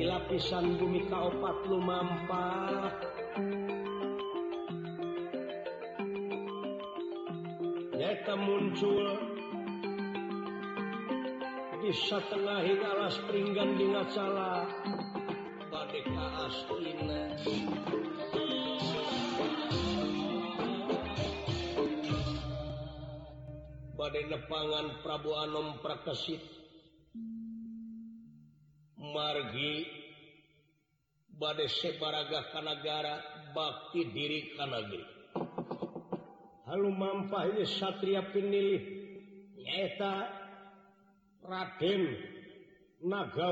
di lapisan bumi kaopat lumampak Nyata muncul di setengah alas peringgan di ngacala badeka aas Badai nepangan Prabu Anom Prakasit badai se separaga negara Bakkti diri Kanagi Halo manfa ini Saria pinihnyaeta Raden naga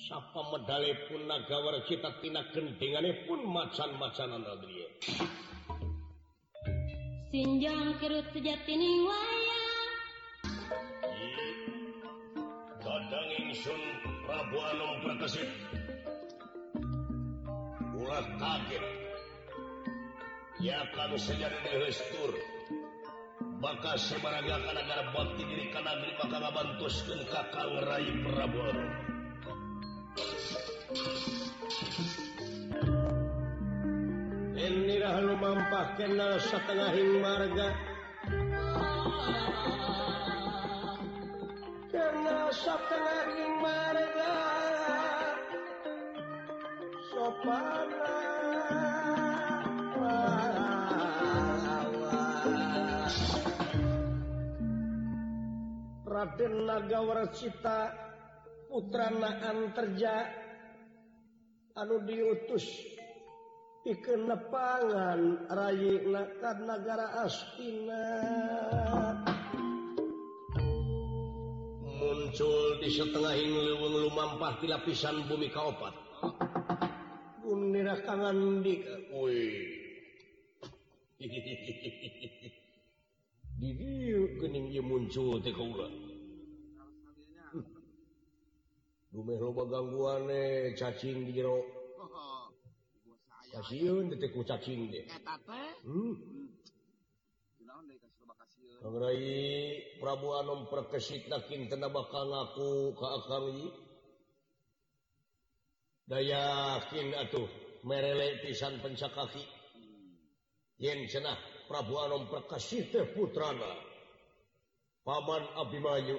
siapa medalai pun nagawacitatinating pun macacan-macan Sinjang kerut sejak ini Wahi kaget ya kalau sejajak makaembarga akangarakan makangkarai Prabompa setelahhir Marga sopan Ratin nagawacita putranaan kerja anu diutus dikenepangan Raygara Aspin setengahmpapisan bumi kaupatrah tangan muncul lu rob gangguane cacing giro oh, oh. cacing deh eh, Prabuan Omkasi kenapakukali dayakkin tuh merele pisan pencakaki Prabu Omkasi putran Paman Abiyu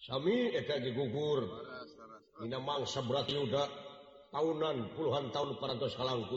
Sami gugur Anda mangsa berat udah tahunan puluhan tahun parados salalangku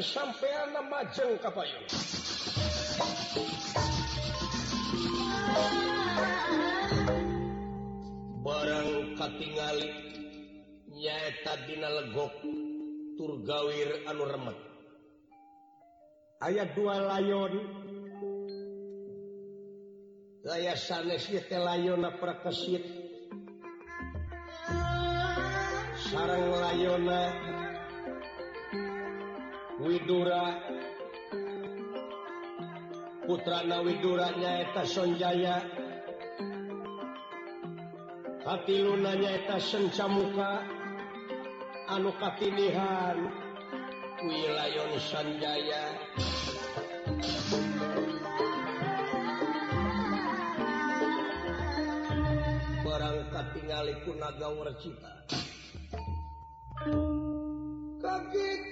sampai barang Katingalinya tadigoku Turgawir anumat ayat 2 layiasanit sarang layona Widura Putra Na Widuranyaeta Sojaya hati lunanyaeta Sencamuka anu Kat Nihan wilaya Sanjaya barangkat tinggal punga wacita kaki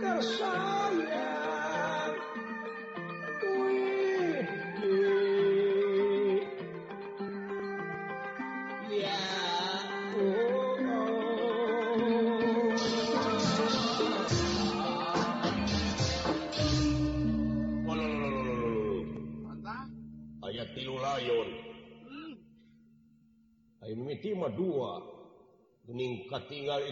Casai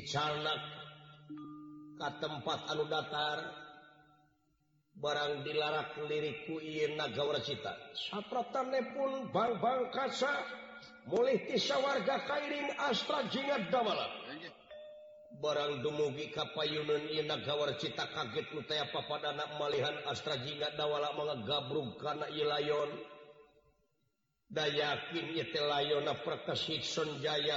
ke tempat andatar barang dilarak lirikkugacita pun bangbang mulai warga Astraingat dawala barang dumugi Yunancita kaget nutaya papa anak melihat Astra Jingatwala dayakinprak Jaya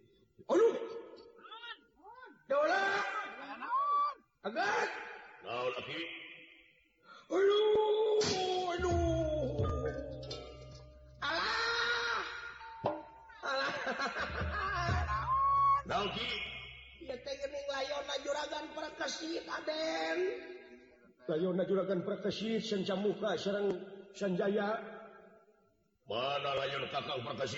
kasi prakasicamukraaran Sanjaya mana la takal prakasi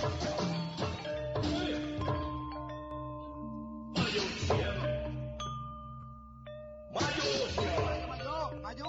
大丈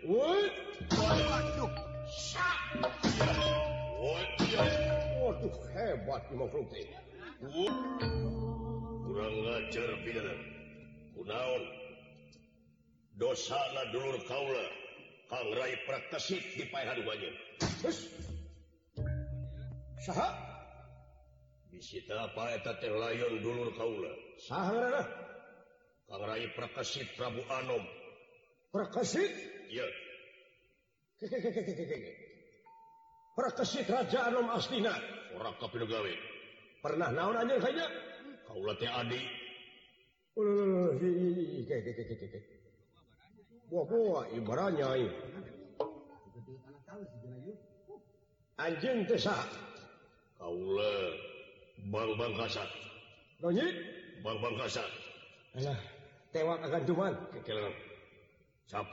hebat kurang ngajaron dosa kaula kalau prakasi dipa banyakon dulu kaula kalau prakasi Prabu Anom prakasih pra kerajaantina pernah nanya uhuh, anjing bangkhaan lanjut Bangbanksa tewa akan cuman ke sap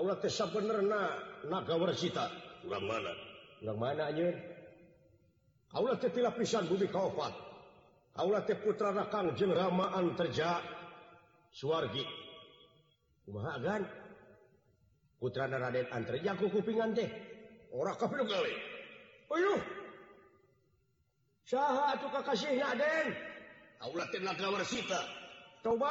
rna nagasita mana manan bumi kauputranakan raman kerja Sugi putrandenanja kupingan tehkakasinya coba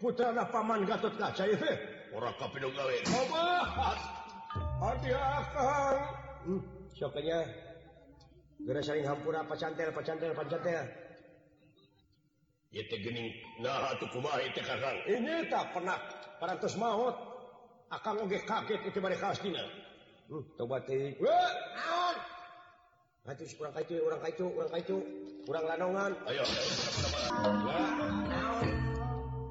man hmm, ini tak pernah maut akan kaget itukha hmm, kurangayo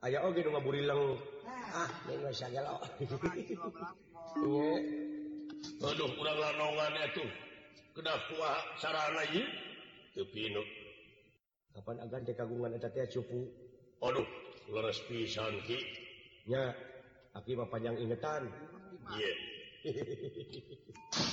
Oh, ah, oh. ah, ana Kapan agarkaunganukinya panjang intan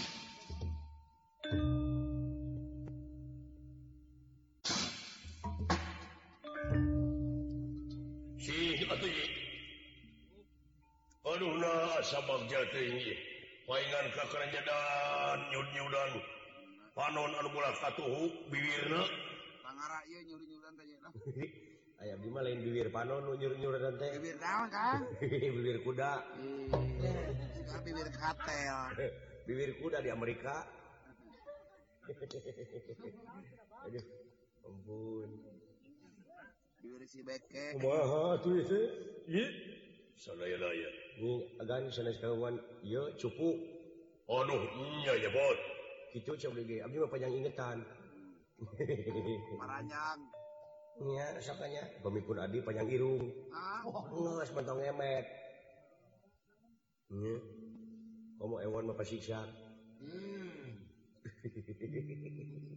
onbola satu bionnya kuda bi kuda di Amerikambun wanu panjang rasanyamipun A panjang Irung ah, hewan Bapak siksar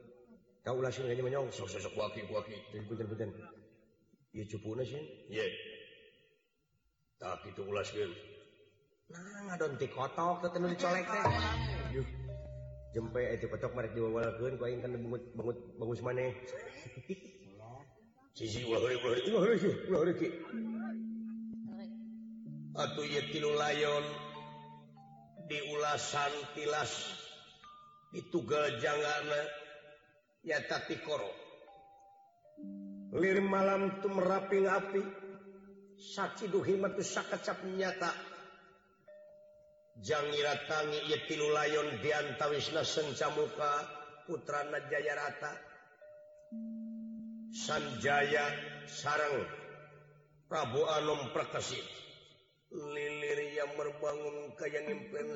Kau ulah sing ngene menyong sok sok kuaki kuaki punten-punten. Ya, cupu cupuna ya. sih. Ya. Iye. Tak kitu ulaskeun. Nah, ngadon ti kotok teh tenun dicolek teh. Yuh. Jempe eh, itu kotok mereka diwawalkeun kau aing kan bangut bangut bangus mana? Sisi ulah heureuh ulah heureuh ulah heureuh ulah ki. Atu ieu tilu layon diulasan tilas ditugal jangana ro lirim malam tuhrapipi himcap nyatajanggira Tangiyon wisslah Sencamuka putranajayarata Sanjaya sarang Prabuanomprakkasi yang mebangun kayrerata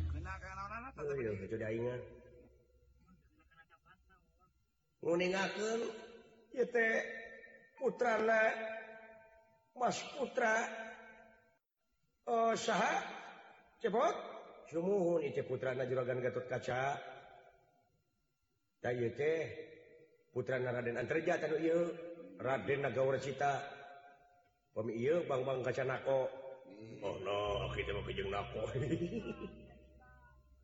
Oh, ing putra Mas putra Ohaha cebohun putra Ga kaca putra Radengacita pe Bang Bang kaca nako Oh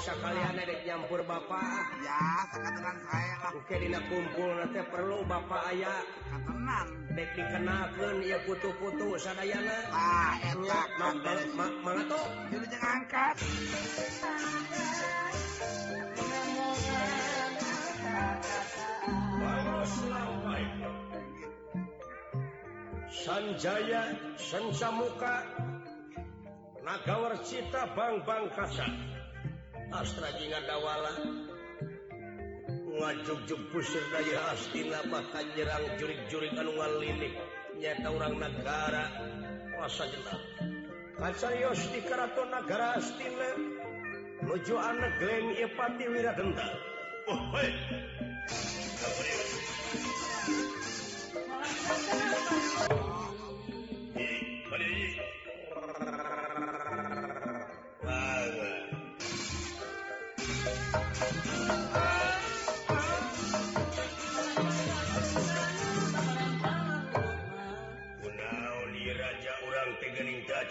sekali Bapak kumpul perlu Bapak ayaaham baik diken butuh-putus enakngka Sanjaya Sensa muka nagawarcita bankbankkhaan Astrawala wadayatina bahkan menyerang ju-jurit anungan li nyata orang negara masa jeca Yos di keratongara lujuan negleng Ipati wirnda oh,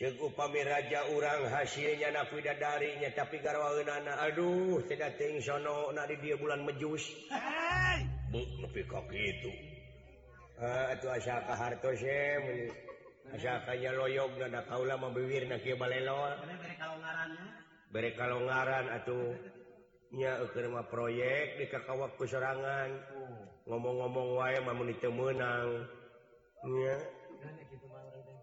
mija orang hasilnya nafidad darinya tapi gar aduh tidak sono di dia bulan mejus itunya lo me be kalau ngaran ataunya kerma proyek di kakawa keserangan oh. ngomong-ngomong way mau men itu menangnya itu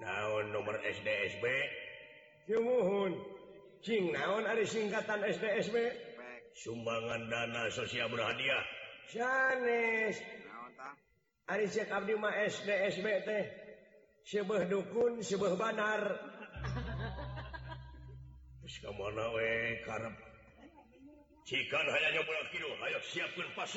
tahun nomor dBhunnaon ada singkatan SBSB sumbangan dana sosial berhadiahnisma dBT sebuah dukun sebuah banar haep jika hanyanya bulatyo siap pas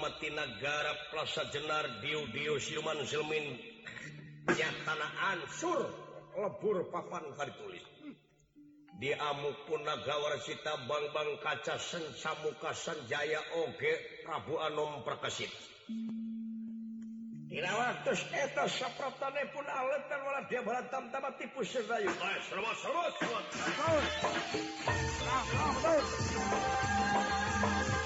mati negara Plasa jenar dimanmin ya tanaan sur lebur papan Haris diaamupun nagawa si bank-bang kaca secabukasan Jaya Oke Rabu Anomprakkasi pun dia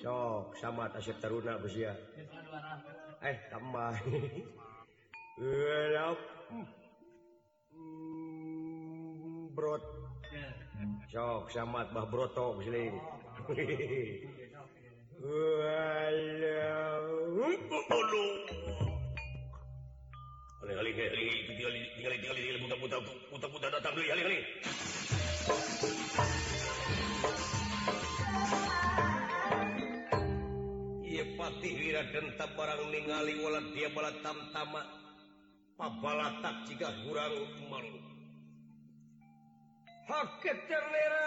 sok samat asep Taruna bersia eh tambah Brot sok samatmah brotok beli wira den barang ningali wa dia bala tam tama papatak jika hura haket cerera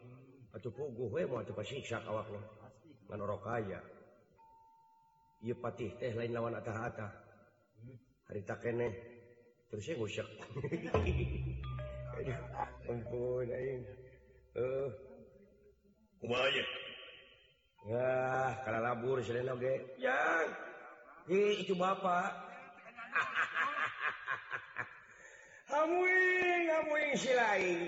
pupati teh lainrita terusnya karena labur itu ba kamu kamu si lain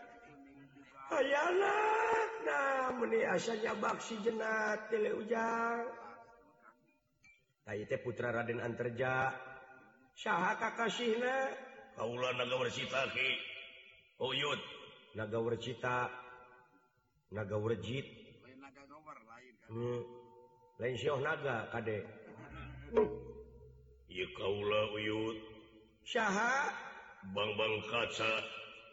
nya baksi jena tele u Ta Putra Raden Anja syaha Kakasi kau nagacita naga werejid lain hmm. nagadek Kaula Sy Bang-bank kaca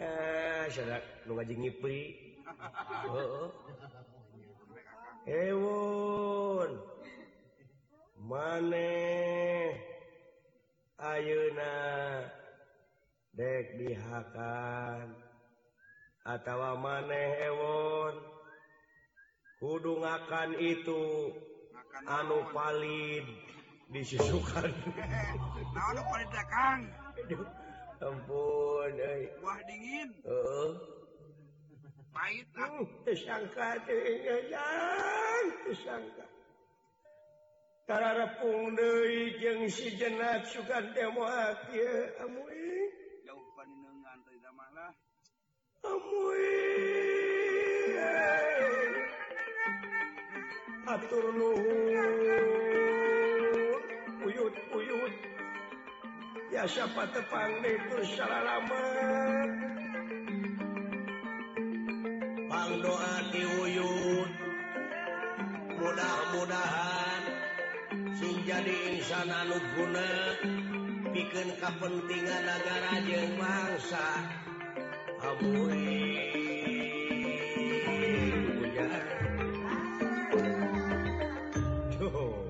yarat eh, lujepi hewan eh, maneh Auna dek dihakan atau maneh hewan eh, huudungakan itu anopaid disusukan Eh. Hmm, eh, ung đờing si suukan kia siapa tepang itu salahlama Pardoa diy mudah-mudahan menjadisan nuguna bikin kepentingan negara jemas tuh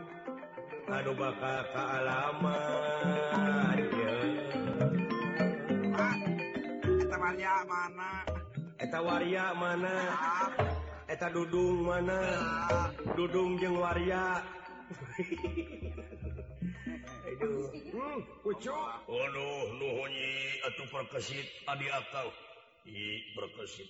Aduh bakallama manaeta warya manaeta dudung mana dudung waryacouh lunyiit tadi kau berkeit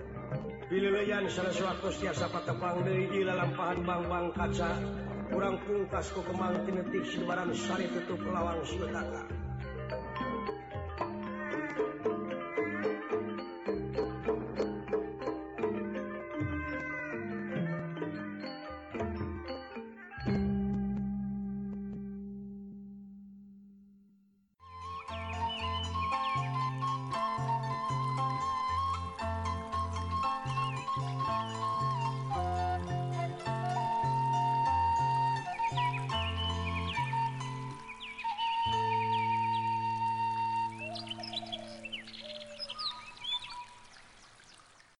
yanstiasapang lampahan bank Bang kaca kurang Putas ko kembangetik Sumbaran Syari Teuplawan Subetaka.